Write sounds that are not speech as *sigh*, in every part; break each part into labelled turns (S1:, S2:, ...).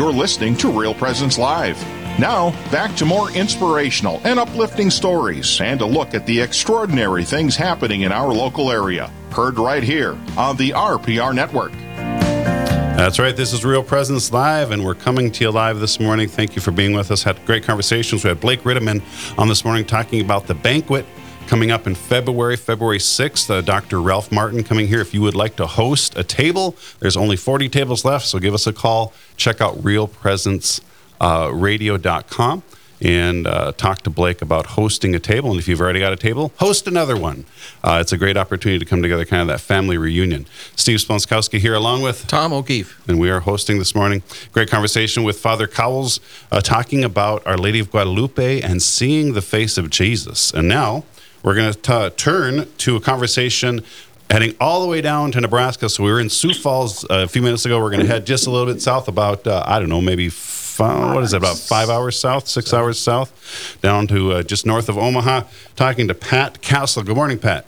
S1: You're listening to Real Presence Live. Now, back to more inspirational and uplifting stories and a look at the extraordinary things happening in our local area. Heard right here on the RPR Network.
S2: That's right. This is Real Presence Live, and we're coming to you live this morning. Thank you for being with us. Had great conversations. We had Blake Ritteman on this morning talking about the banquet coming up in February, February 6th. Uh, Dr. Ralph Martin coming here. If you would like to host a table, there's only 40 tables left, so give us a call. Check out realpresenceradio.com. Uh, and uh, talk to Blake about hosting a table. And if you've already got a table, host another one. Uh, it's a great opportunity to come together, kind of that family reunion. Steve Splonskowski here, along with
S3: Tom O'Keefe.
S2: And we are hosting this morning. Great conversation with Father Cowles, uh, talking about Our Lady of Guadalupe and seeing the face of Jesus. And now we're going to turn to a conversation heading all the way down to Nebraska. So we were in Sioux Falls uh, a few minutes ago. We're going to head just a little bit south, about, uh, I don't know, maybe five, what is it, about five hours south, six hours south, down to uh, just north of Omaha, talking to Pat Castle. Good morning, Pat.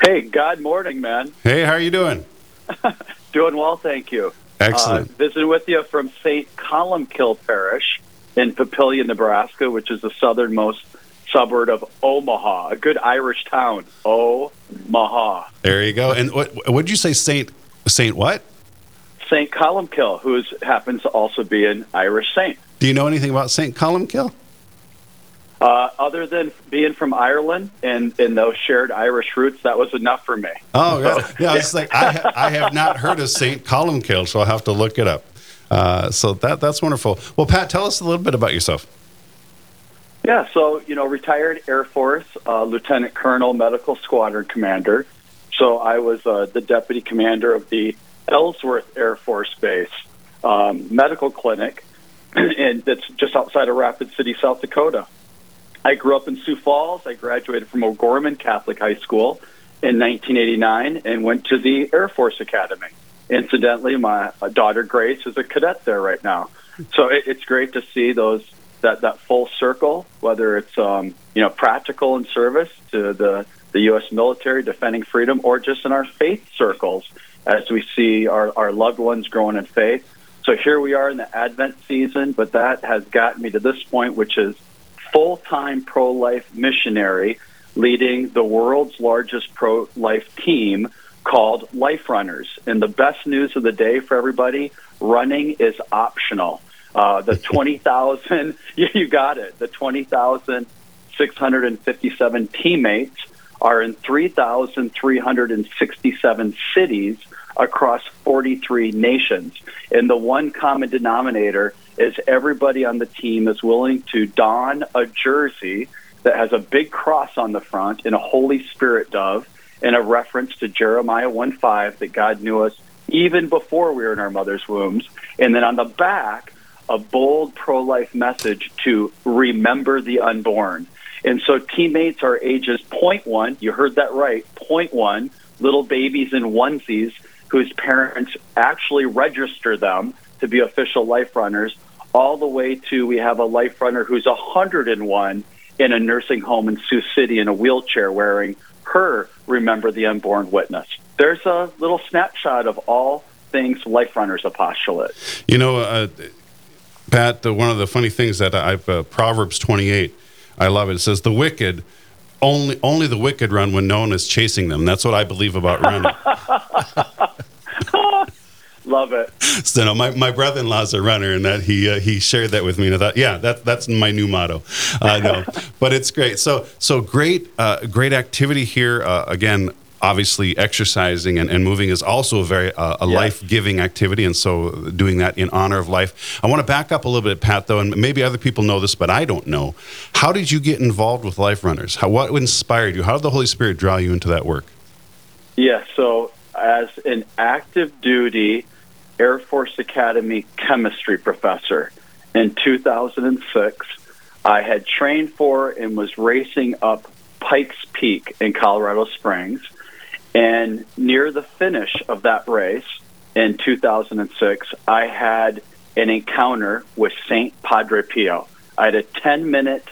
S4: Hey, God morning, man.
S2: Hey, how are you doing? *laughs*
S4: doing well, thank you.
S2: Excellent.
S4: Uh, visiting with you from St. Columbkille Parish in Papillion, Nebraska, which is the southernmost suburb of Omaha, a good Irish town. Omaha.
S2: There you go. And what would you say, Saint Saint what?
S4: St. Columbkille, who is, happens to also be an Irish saint.
S2: Do you know anything about St. Columbkille?
S4: Uh, other than being from Ireland and, and those shared Irish roots, that was enough for me.
S2: Oh, yeah. yeah it's like I, ha- I have not heard of St. Columbkille, so I'll have to look it up. Uh, so that that's wonderful. Well, Pat, tell us a little bit about yourself.
S4: Yeah, so, you know, retired Air Force, uh, Lieutenant Colonel, Medical Squadron Commander. So I was uh, the deputy commander of the Ellsworth Air Force Base um, medical clinic, *clears throat* and that's just outside of Rapid City, South Dakota. I grew up in Sioux Falls. I graduated from O'Gorman Catholic High School in 1989 and went to the Air Force Academy. Incidentally, my daughter Grace is a cadet there right now. So it, it's great to see those that, that full circle, whether it's um, you know practical in service to the the U.S. military defending freedom, or just in our faith circles as we see our, our loved ones growing in faith. So here we are in the Advent season, but that has gotten me to this point, which is full time pro life missionary leading the world's largest pro life team called Life Runners. And the best news of the day for everybody running is optional. Uh, the *laughs* 20,000, *laughs* you got it, the 20,657 teammates are in 3,367 cities across 43 nations. And the one common denominator is everybody on the team is willing to don a jersey that has a big cross on the front and a Holy Spirit dove and a reference to Jeremiah 1 5 that God knew us even before we were in our mother's wombs. And then on the back, a bold pro life message to remember the unborn. And so teammates are ages 0.1, you heard that right, 0.1, little babies in onesies whose parents actually register them to be official life runners, all the way to we have a life runner who's 101 in a nursing home in Sioux City in a wheelchair wearing her Remember the Unborn Witness. There's a little snapshot of all things Life Runners apostolate.
S2: You know, uh, Pat, the, one of the funny things that I've, uh, Proverbs 28, I love it. It says, The wicked only only the wicked run when no one is chasing them. That's what I believe about running. *laughs*
S4: Love it.
S2: So no, my, my brother in law's a runner, and that he uh, he shared that with me, and I thought, yeah, that that's my new motto. Uh, no, *laughs* but it's great. So so great uh, great activity here. Uh, again, obviously exercising and, and, moving is also a very uh, a yes. life-giving activity and so doing that in honor of life. I want to back up a little bit pat though and maybe other people know this but i don't know. How did you get involved with life runners? How, what inspired you? How did the holy spirit draw you into that work?
S4: Yeah so as an active duty air force academy chemistry professor in 2006 i had trained for and was racing up pikes peak in colorado springs and near the finish of that race in 2006, I had an encounter with St. Padre Pio. I had a 10 minute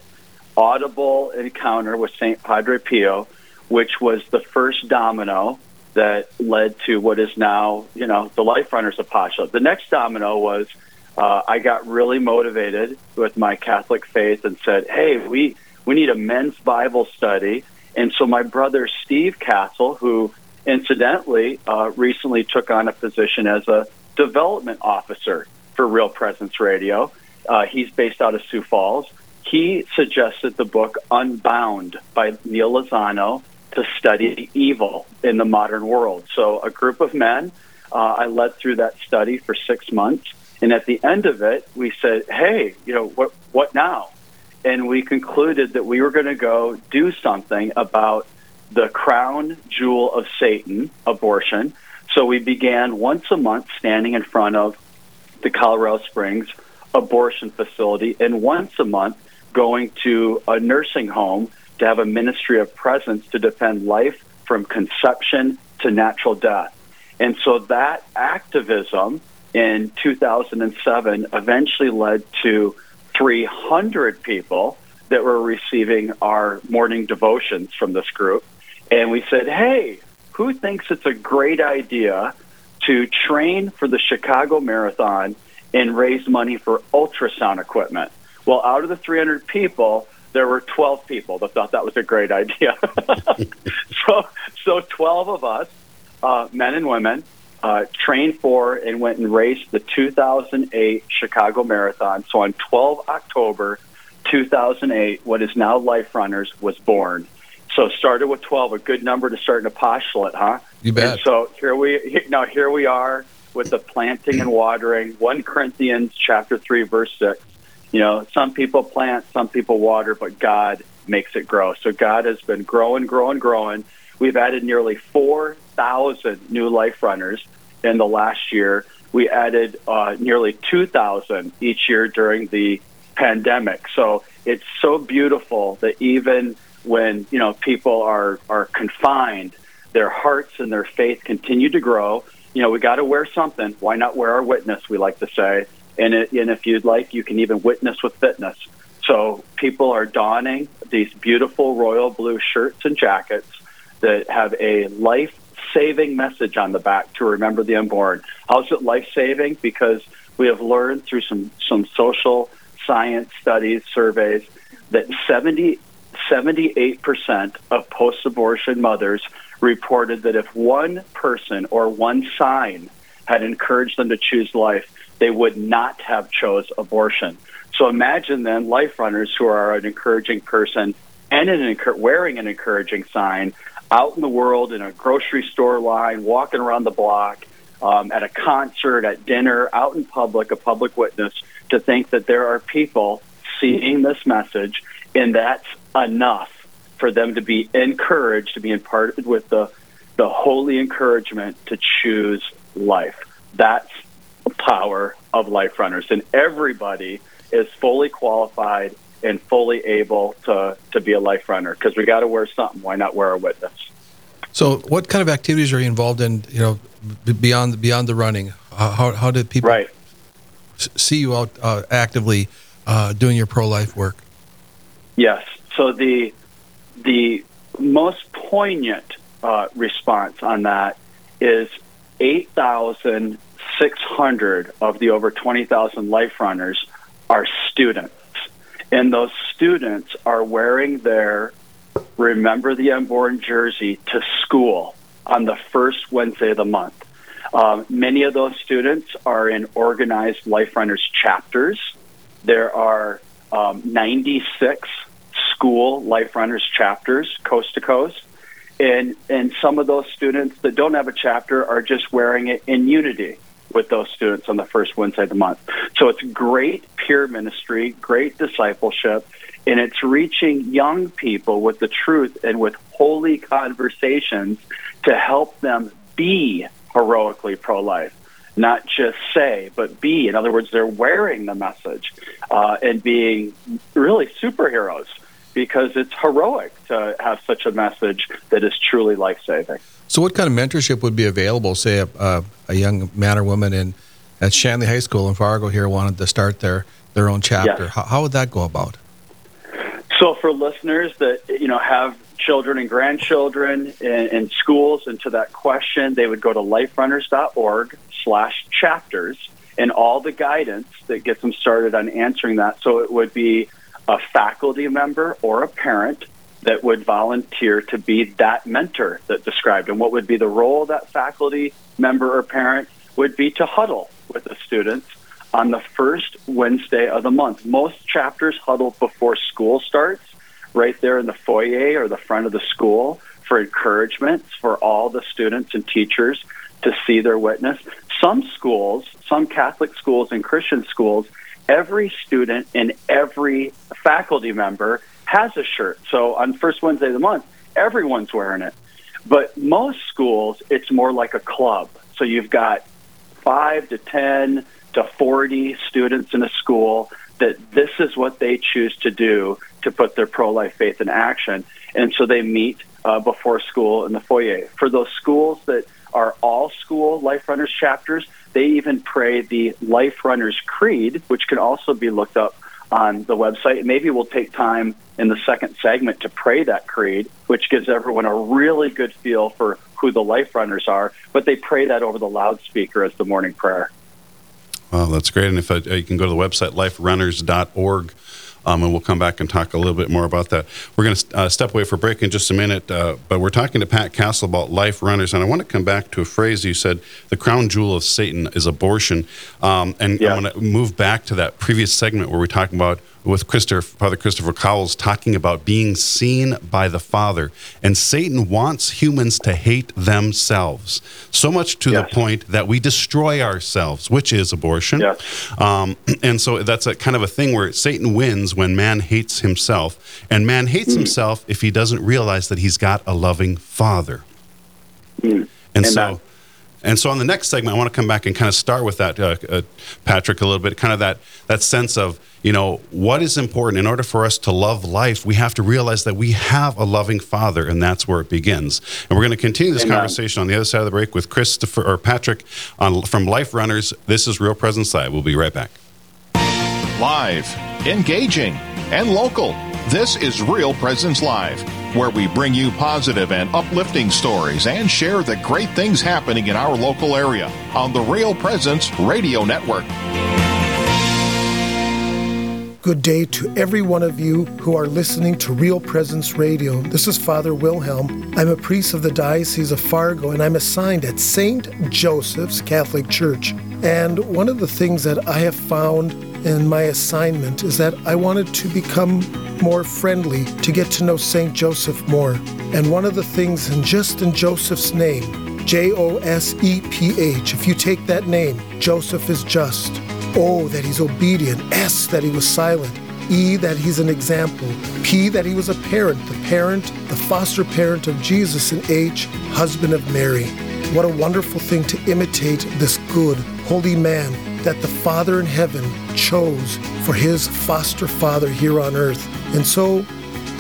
S4: audible encounter with St. Padre Pio, which was the first domino that led to what is now, you know, the Life Runners Apostolate. The next domino was uh, I got really motivated with my Catholic faith and said, "Hey, we we need a men's Bible study." And so my brother Steve Castle, who incidentally uh, recently took on a position as a development officer for Real Presence Radio, uh, he's based out of Sioux Falls. He suggested the book Unbound by Neal Lozano to study evil in the modern world. So a group of men, uh, I led through that study for six months and at the end of it, we said, "Hey, you know what? What now?" And we concluded that we were going to go do something about the crown jewel of Satan, abortion. So we began once a month standing in front of the Colorado Springs abortion facility, and once a month going to a nursing home to have a ministry of presence to defend life from conception to natural death. And so that activism in 2007 eventually led to 300 people that were receiving our morning devotions from this group. And we said, hey, who thinks it's a great idea to train for the Chicago Marathon and raise money for ultrasound equipment? Well, out of the 300 people, there were 12 people that thought that was a great idea. *laughs* so, so 12 of us, uh, men and women, uh, trained for and went and raced the 2008 Chicago Marathon. So on 12 October 2008, what is now Life Runners was born. So started with 12, a good number to start an apostolate, huh?
S3: You bet.
S4: And so here we now here we are with the planting and watering. 1 Corinthians chapter 3 verse 6. You know, some people plant, some people water, but God makes it grow. So God has been growing, growing, growing. We've added nearly 4,000 new life runners in the last year. We added uh, nearly 2,000 each year during the pandemic. So it's so beautiful that even when you know people are are confined, their hearts and their faith continue to grow. You know, we got to wear something. Why not wear our witness? We like to say, and it, and if you'd like, you can even witness with fitness. So people are donning these beautiful royal blue shirts and jackets that have a life saving message on the back to remember the unborn. How's it life saving? Because we have learned through some, some social science studies, surveys, that 70, 78% of post abortion mothers reported that if one person or one sign had encouraged them to choose life, they would not have chose abortion. So imagine then life runners who are an encouraging person and an, wearing an encouraging sign out in the world in a grocery store line, walking around the block, um, at a concert, at dinner, out in public, a public witness, to think that there are people seeing this message, and that's enough for them to be encouraged, to be imparted with the, the holy encouragement to choose life. That's the power of Life Runners. And everybody is fully qualified and fully able to, to be a life runner because we got to wear something. Why not wear a witness?
S3: So, what kind of activities are you involved in? You know, beyond beyond the running, uh, how how did people
S4: right.
S3: see you out uh, actively uh, doing your pro life work?
S4: Yes. So the the most poignant uh, response on that is eight thousand six hundred of the over twenty thousand life runners are students and those students are wearing their Remember the Unborn jersey to school on the first Wednesday of the month. Um, many of those students are in organized Life Runners chapters. There are um, 96 school Life Runners chapters coast to coast. And, and some of those students that don't have a chapter are just wearing it in unity with those students on the first Wednesday of the month. So it's great peer ministry, great discipleship, and it's reaching young people with the truth and with holy conversations to help them be heroically pro life. Not just say, but be. In other words, they're wearing the message uh, and being really superheroes because it's heroic to have such a message that is truly life saving.
S3: So, what kind of mentorship would be available? Say a, a, a, young man or woman in at Shanley High School in Fargo here wanted to start their their own chapter.
S4: Yes.
S3: How, how, would that go about?
S4: So, for listeners that you know have children and grandchildren in, in schools, and to that question, they would go to liferunners.org/slash chapters, and all the guidance that gets them started on answering that. So it would be a faculty member or a parent that would volunteer to be that mentor that described. And what would be the role of that faculty member or parent would be to huddle with the students on the first Wednesday of the month. Most chapters huddle before school starts, right there in the foyer or the front of the school for encouragement for all the students and teachers to see their witness. Some schools, some Catholic schools and Christian schools, every student and every faculty member has a shirt. So on first Wednesday of the month, everyone's wearing it. But most schools, it's more like a club. So you've got five to 10 to 40 students in a school that this is what they choose to do to put their pro life faith in action. And so they meet uh, before school in the foyer. For those schools that are all school Life Runners chapters, they even pray the Life Runners Creed, which can also be looked up on the website. Maybe we'll take time in the second segment to pray that creed, which gives everyone a really good feel for who the Life Runners are. But they pray that over the loudspeaker as the morning prayer.
S2: Well, that's great. And if uh, you can go to the website liferunners.org um, and we'll come back and talk a little bit more about that. We're going to uh, step away for break in just a minute, uh, but we're talking to Pat Castle about life runners, and I want to come back to a phrase you said: "The crown jewel of Satan is abortion," um, and yeah. I want to move back to that previous segment where we're talking about with Christopher, Father Christopher Cowles talking about being seen by the Father. And Satan wants humans to hate themselves, so much to yes. the point that we destroy ourselves, which is abortion. Yes. Um, *clears throat* and so that's a kind of a thing where Satan wins when man hates himself. And man hates mm. himself if he doesn't realize that he's got a loving Father. Mm. And Amen. so. And so, on the next segment, I want to come back and kind of start with that, uh, uh, Patrick, a little bit, kind of that that sense of you know, what is important in order for us to love life, we have to realize that we have a loving Father, and that's where it begins. And we're going to continue this Amen. conversation on the other side of the break with Christopher or Patrick on, from Life Runners. This is Real Presence Live. We'll be right back.
S1: Live, engaging, and local. This is Real Presence Live, where we bring you positive and uplifting stories and share the great things happening in our local area on the Real Presence Radio Network.
S5: Good day to every one of you who are listening to Real Presence Radio. This is Father Wilhelm. I'm a priest of the Diocese of Fargo and I'm assigned at St. Joseph's Catholic Church. And one of the things that I have found in my assignment is that I wanted to become more friendly, to get to know St. Joseph more. And one of the things, in just in Joseph's name, J O S E P H, if you take that name, Joseph is just. O, that he's obedient. S, that he was silent. E, that he's an example. P, that he was a parent, the parent, the foster parent of Jesus. And H, husband of Mary. What a wonderful thing to imitate this good, holy man that the Father in heaven chose for his foster father here on earth. And so,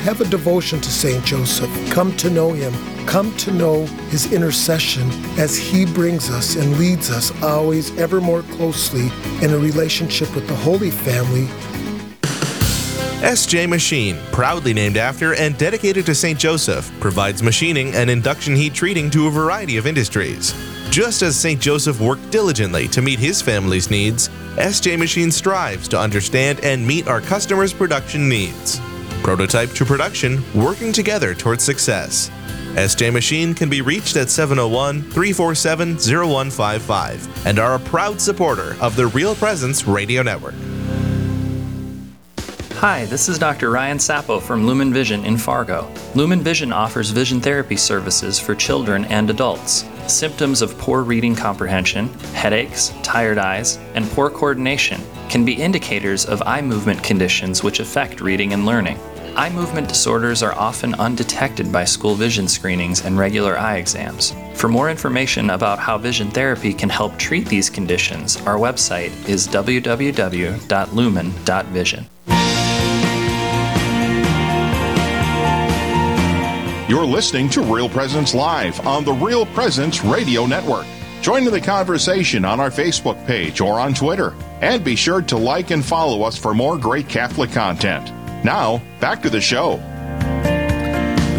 S5: have a devotion to St. Joseph. Come to know him come to know his intercession as he brings us and leads us always ever more closely in a relationship with the Holy Family.
S6: SJ Machine, proudly named after and dedicated to St. Joseph, provides machining and induction heat treating to a variety of industries. Just as St. Joseph worked diligently to meet his family's needs, SJ Machine strives to understand and meet our customers' production needs. Prototype to production, working together towards success. SJ Machine can be reached at 701 347 0155 and are a proud supporter of the Real Presence Radio Network.
S7: Hi, this is Dr. Ryan Sappo from Lumen Vision in Fargo. Lumen Vision offers vision therapy services for children and adults. Symptoms of poor reading comprehension, headaches, tired eyes, and poor coordination can be indicators of eye movement conditions which affect reading and learning. Eye movement disorders are often undetected by school vision screenings and regular eye exams. For more information about how vision therapy can help treat these conditions, our website is www.lumen.vision.
S1: You're listening to Real Presence Live on the Real Presence Radio Network. Join in the conversation on our Facebook page or on Twitter. And be sure to like and follow us for more great Catholic content. Now, back to the show.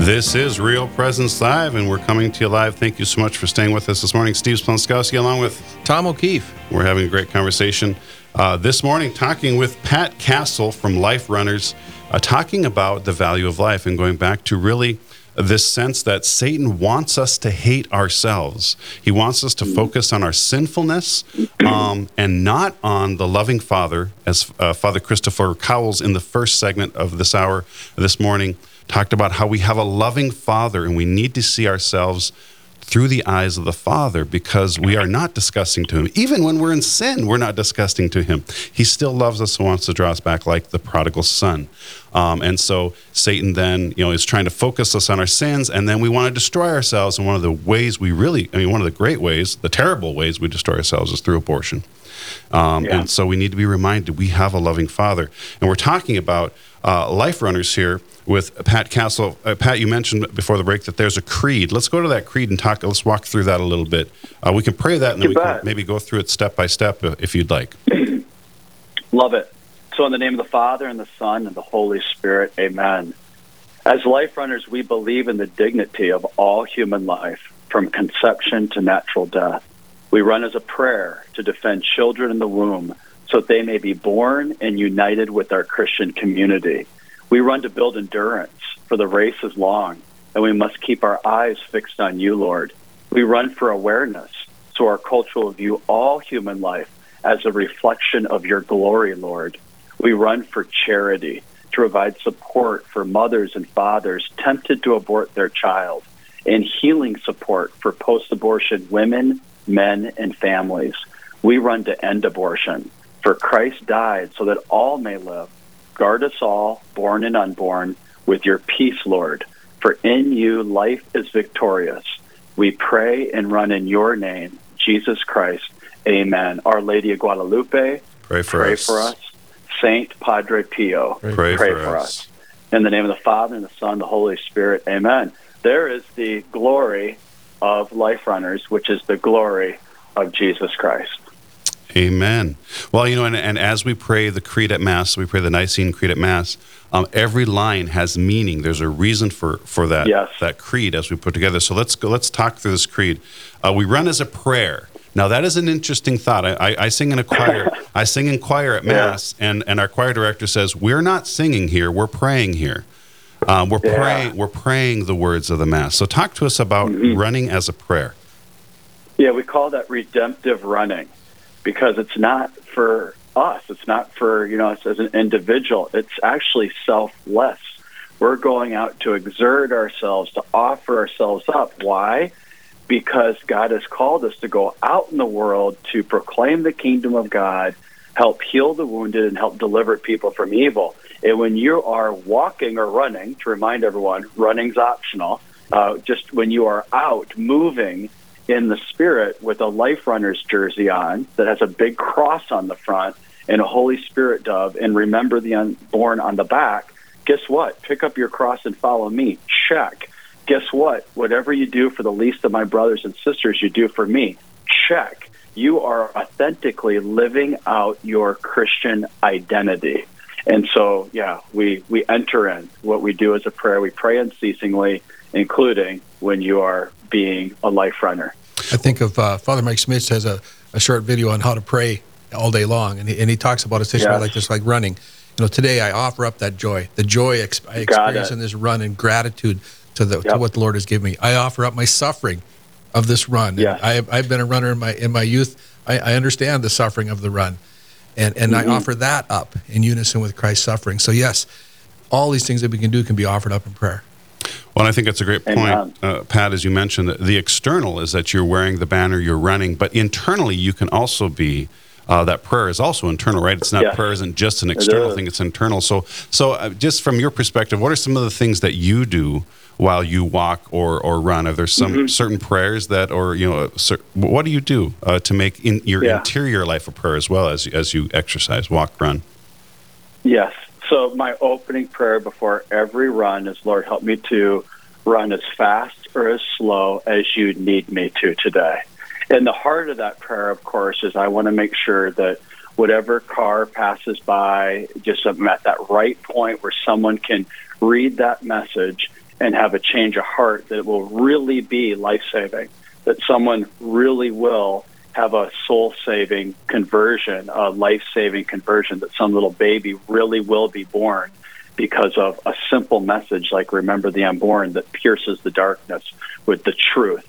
S2: This is Real Presence Live, and we're coming to you live. Thank you so much for staying with us this morning. Steve Splonskowski, along with
S3: Tom O'Keefe.
S2: We're having a great conversation uh, this morning, talking with Pat Castle from Life Runners, uh, talking about the value of life and going back to really this sense that Satan wants us to hate ourselves. He wants us to focus on our sinfulness um, and not on the loving Father, as uh, Father Christopher Cowles in the first segment of this hour this morning talked about how we have a loving Father and we need to see ourselves through the eyes of the Father because we are not disgusting to Him. Even when we're in sin, we're not disgusting to Him. He still loves us and wants to draw us back like the prodigal son. Um, and so Satan then, you know, is trying to focus us on our sins, and then we want to destroy ourselves. And one of the ways we really, I mean, one of the great ways, the terrible ways we destroy ourselves is through abortion. Um, yeah. And so we need to be reminded we have a loving Father. And we're talking about uh, life runners here with Pat Castle. Uh, Pat, you mentioned before the break that there's a creed. Let's go to that creed and talk. Let's walk through that a little bit. Uh, we can pray that, and then we can maybe go through it step by step uh, if you'd like. *clears throat*
S4: Love it. So, in the name of the Father and the Son and the Holy Spirit, Amen. As life runners, we believe in the dignity of all human life, from conception to natural death. We run as a prayer to defend children in the womb so that they may be born and united with our Christian community. We run to build endurance, for the race is long, and we must keep our eyes fixed on you, Lord. We run for awareness, so our culture will view all human life as a reflection of your glory, Lord. We run for charity, to provide support for mothers and fathers tempted to abort their child, and healing support for post abortion women, men, and families. We run to end abortion, for Christ died so that all may live Guard us all, born and unborn, with your peace, Lord. For in you life is victorious. We pray and run in your name, Jesus Christ. Amen. Our Lady of Guadalupe,
S2: pray for,
S4: pray
S2: us.
S4: for us. Saint Padre Pio,
S2: pray, pray,
S4: pray
S2: for,
S4: for
S2: us.
S4: us. In the name of the Father, and the Son, and the Holy Spirit. Amen. There is the glory of life runners, which is the glory of Jesus Christ.
S2: Amen. Well, you know, and, and, as we pray the Creed at Mass, we pray the Nicene Creed at Mass. Um, every line has meaning. There's a reason for for that
S4: yes.
S2: that creed as we put together. So let's go. Let's talk through this creed. Uh, we run as a prayer. Now that is an interesting thought. I, I, I sing in a choir. *laughs* I sing in choir at Mass, yeah. and and our choir director says we're not singing here. We're praying here. Um, we're yeah. praying. We're praying the words of the Mass. So talk to us about mm-hmm. running as a prayer.
S4: Yeah, we call that redemptive running because it's not for us. It's not for, you know, us as an individual. It's actually selfless. We're going out to exert ourselves, to offer ourselves up. Why? Because God has called us to go out in the world to proclaim the kingdom of God, help heal the wounded, and help deliver people from evil. And when you are walking or running, to remind everyone, running's optional. Uh, just when you are out moving, in the spirit with a Life Runners jersey on that has a big cross on the front and a Holy Spirit dove and remember the unborn on the back, guess what? Pick up your cross and follow me. Check. Guess what? Whatever you do for the least of my brothers and sisters, you do for me. Check. You are authentically living out your Christian identity. And so, yeah, we, we enter in what we do as a prayer. We pray unceasingly, including when you are being a life runner.
S3: I think of uh, Father Mike Schmitz has a, a short video on how to pray all day long, and he, and he talks about a situation yes. like this, like running. You know, today I offer up that joy, the joy ex- I experience in this run, and gratitude to the yep. to what the Lord has given me. I offer up my suffering of this run.
S4: Yes.
S3: I, I've been a runner in my in my youth. I, I understand the suffering of the run, and and mm-hmm. I offer that up in unison with Christ's suffering. So yes, all these things that we can do can be offered up in prayer.
S2: Well, I think that's a great point, uh, Pat. As you mentioned, the external is that you're wearing the banner, you're running, but internally you can also be. Uh, that prayer is also internal, right? It's not prayer isn't just an external it thing; it's internal. So, so uh, just from your perspective, what are some of the things that you do while you walk or, or run? Are there some mm-hmm. certain prayers that, or you know, what do you do uh, to make in your yeah. interior life a prayer as well as as you exercise, walk, run?
S4: Yes. So my opening prayer before every run is, Lord, help me to run as fast or as slow as you need me to today. And the heart of that prayer, of course, is I want to make sure that whatever car passes by, just I'm at that right point where someone can read that message and have a change of heart that it will really be life saving, that someone really will have a soul saving conversion, a life saving conversion, that some little baby really will be born because of a simple message like remember the unborn that pierces the darkness with the truth.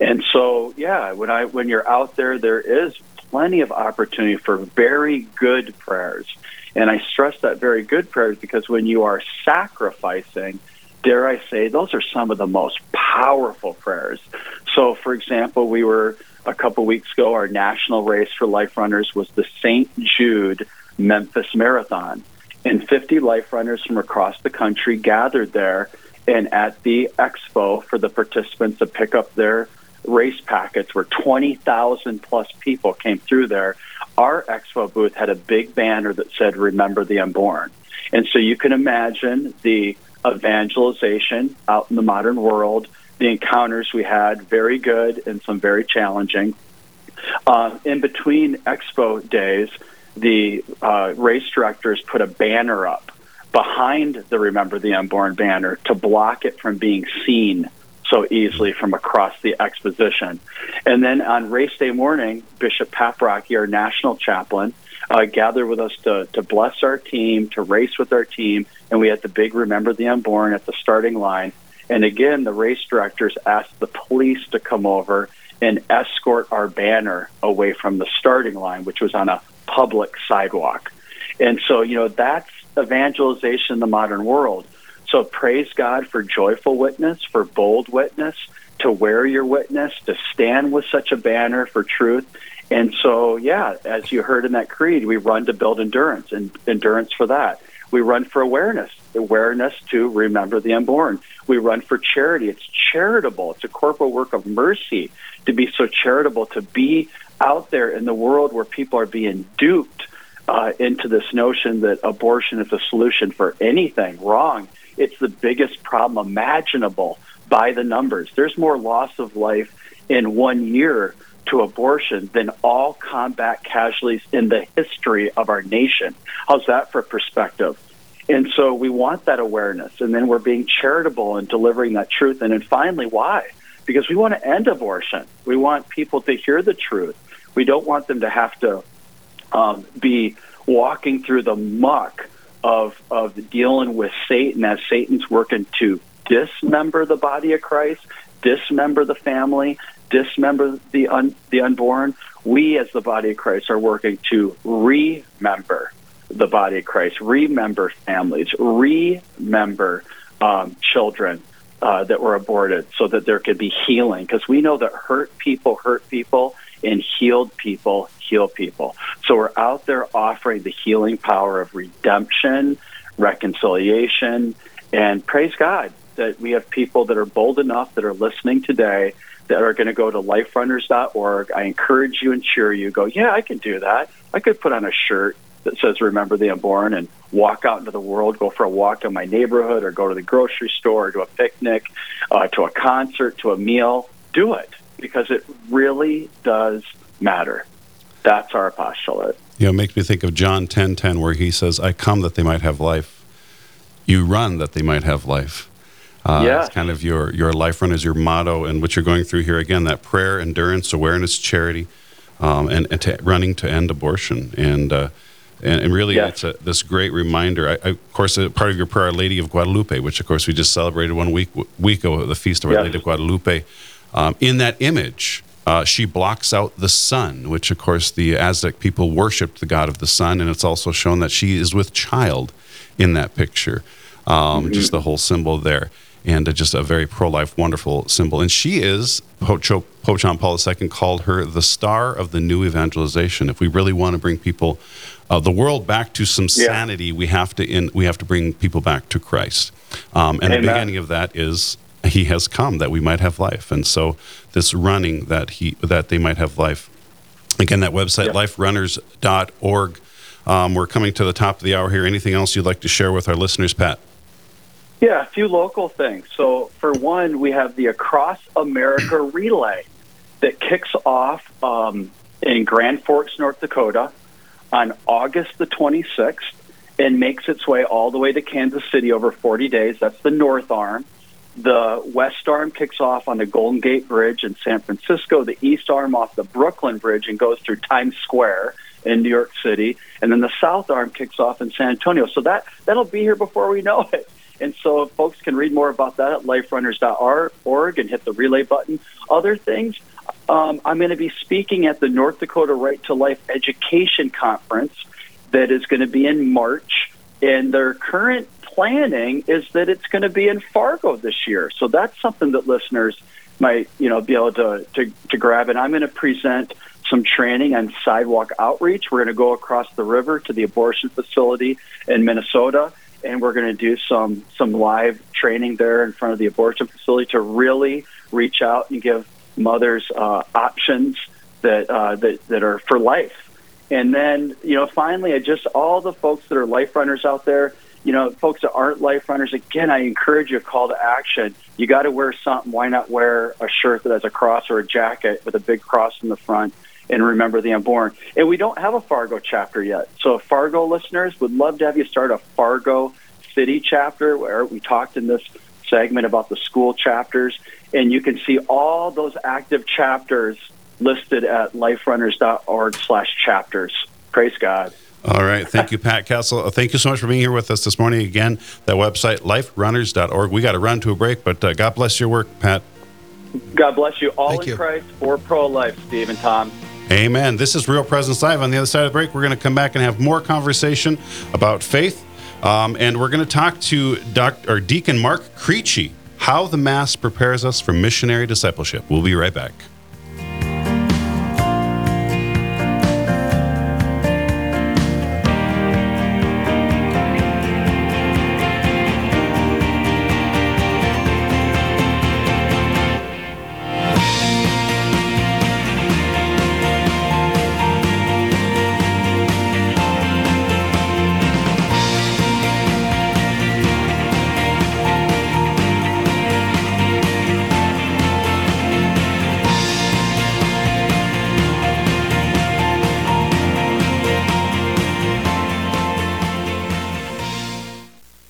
S4: And so, yeah, when I when you're out there there is plenty of opportunity for very good prayers. And I stress that very good prayers because when you are sacrificing, dare I say, those are some of the most powerful prayers. So, for example, we were a couple weeks ago, our national race for life runners was the St. Jude Memphis Marathon. And 50 life runners from across the country gathered there and at the expo for the participants to pick up their race packets where 20,000 plus people came through there. Our expo booth had a big banner that said, Remember the Unborn. And so you can imagine the evangelization out in the modern world, the encounters we had, very good and some very challenging. Uh, in between expo days, the uh, race directors put a banner up behind the Remember the Unborn banner to block it from being seen so easily from across the exposition. And then on race day morning, Bishop Paprocki, our national chaplain, uh, gathered with us to, to bless our team, to race with our team, and we had the big Remember the Unborn at the starting line. And again, the race directors asked the police to come over and escort our banner away from the starting line, which was on a public sidewalk. And so, you know, that's evangelization in the modern world. So praise God for joyful witness, for bold witness, to wear your witness, to stand with such a banner for truth. And so, yeah, as you heard in that creed, we run to build endurance and endurance for that. We run for awareness, awareness to remember the unborn. We run for charity. It's charitable. It's a corporal work of mercy to be so charitable, to be out there in the world where people are being duped uh, into this notion that abortion is a solution for anything wrong. It's the biggest problem imaginable by the numbers. There's more loss of life in one year to abortion than all combat casualties in the history of our nation. How's that for perspective? And so we want that awareness, and then we're being charitable and delivering that truth. And then finally, why? Because we want to end abortion. We want people to hear the truth. We don't want them to have to um, be walking through the muck of of dealing with Satan as Satan's working to dismember the body of Christ, dismember the family, dismember the un, the unborn. We as the body of Christ are working to remember the body of Christ, remember families, remember um, children uh, that were aborted, so that there could be healing. Because we know that hurt people hurt people, and healed people heal people. So we're out there offering the healing power of redemption, reconciliation, and praise God that we have people that are bold enough that are listening today that are going to go to liferunners.org. I encourage you and cheer you. Go, yeah, I can do that. I could put on a shirt that says "Remember the Unborn" and walk out into the world, go for a walk in my neighborhood, or go to the grocery store, or to a picnic, uh, to a concert, to a meal. Do it because it really does matter. That's our postulate.
S2: You know, it makes me think of John 10 10, where he says, I come that they might have life. You run that they might have life. Uh, yeah. It's kind of your, your life run is your motto, and what you're going through here again that prayer, endurance, awareness, charity, um, and, and to running to end abortion. And, uh, and, and, really, yes. it's a, this great reminder. I, I, of course, part of your prayer, Lady of Guadalupe, which of course we just celebrated one week week ago, the feast of Our Lady of Guadalupe. Um, in that image, uh, she blocks out the sun, which, of course, the Aztec people worshipped the god of the sun, and it's also shown that she is with child in that picture. Um, mm-hmm. Just the whole symbol there, and uh, just a very pro-life, wonderful symbol. And she is Pope, Pope John Paul II called her the star of the new evangelization. If we really want to bring people, uh, the world back to some yeah. sanity, we have to in, we have to bring people back to Christ. Um, and Amen. the beginning of that is he has come that we might have life. And so this running that he that they might have life. Again, that website yep. liferunners.org. Um, we're coming to the top of the hour here. Anything else you'd like to share with our listeners, Pat?
S4: Yeah, a few local things. So, for one, we have the Across America Relay that kicks off um, in Grand Forks, North Dakota on August the 26th and makes its way all the way to Kansas City over 40 days. That's the North Arm. The west arm kicks off on the Golden Gate Bridge in San Francisco, the east arm off the Brooklyn Bridge and goes through Times Square in New York City, and then the south arm kicks off in San Antonio. So that that'll be here before we know it. And so folks can read more about that at liferunners.org and hit the relay button. Other things, um, I'm going to be speaking at the North Dakota Right to Life Education Conference that is going to be in March. And their current planning is that it's going to be in Fargo this year. So that's something that listeners might, you know, be able to, to, to grab. And I'm going to present some training on sidewalk outreach. We're going to go across the river to the abortion facility in Minnesota, and we're going to do some some live training there in front of the abortion facility to really reach out and give mothers uh, options that uh, that that are for life. And then, you know, finally, I just all the folks that are life runners out there, you know, folks that aren't life runners, again, I encourage you a call to action. You got to wear something. Why not wear a shirt that has a cross or a jacket with a big cross in the front? and remember the unborn. And we don't have a Fargo chapter yet. So, Fargo listeners would love to have you start a Fargo City chapter where we talked in this segment about the school chapters, and you can see all those active chapters listed at liferunners.org slash chapters. Praise God.
S2: All right. Thank you, Pat Castle. Thank you so much for being here with us this morning. Again, that website, liferunners.org. We got to run to a break, but uh, God bless your work, Pat.
S4: God bless you. All
S3: Thank
S4: in
S3: you.
S4: Christ for pro life, Steve and Tom.
S2: Amen. This is Real Presence Live. On the other side of the break, we're going to come back and have more conversation about faith. Um, and we're going to talk to Dr. or Deacon Mark Creechy, how the Mass prepares us for missionary discipleship. We'll be right back.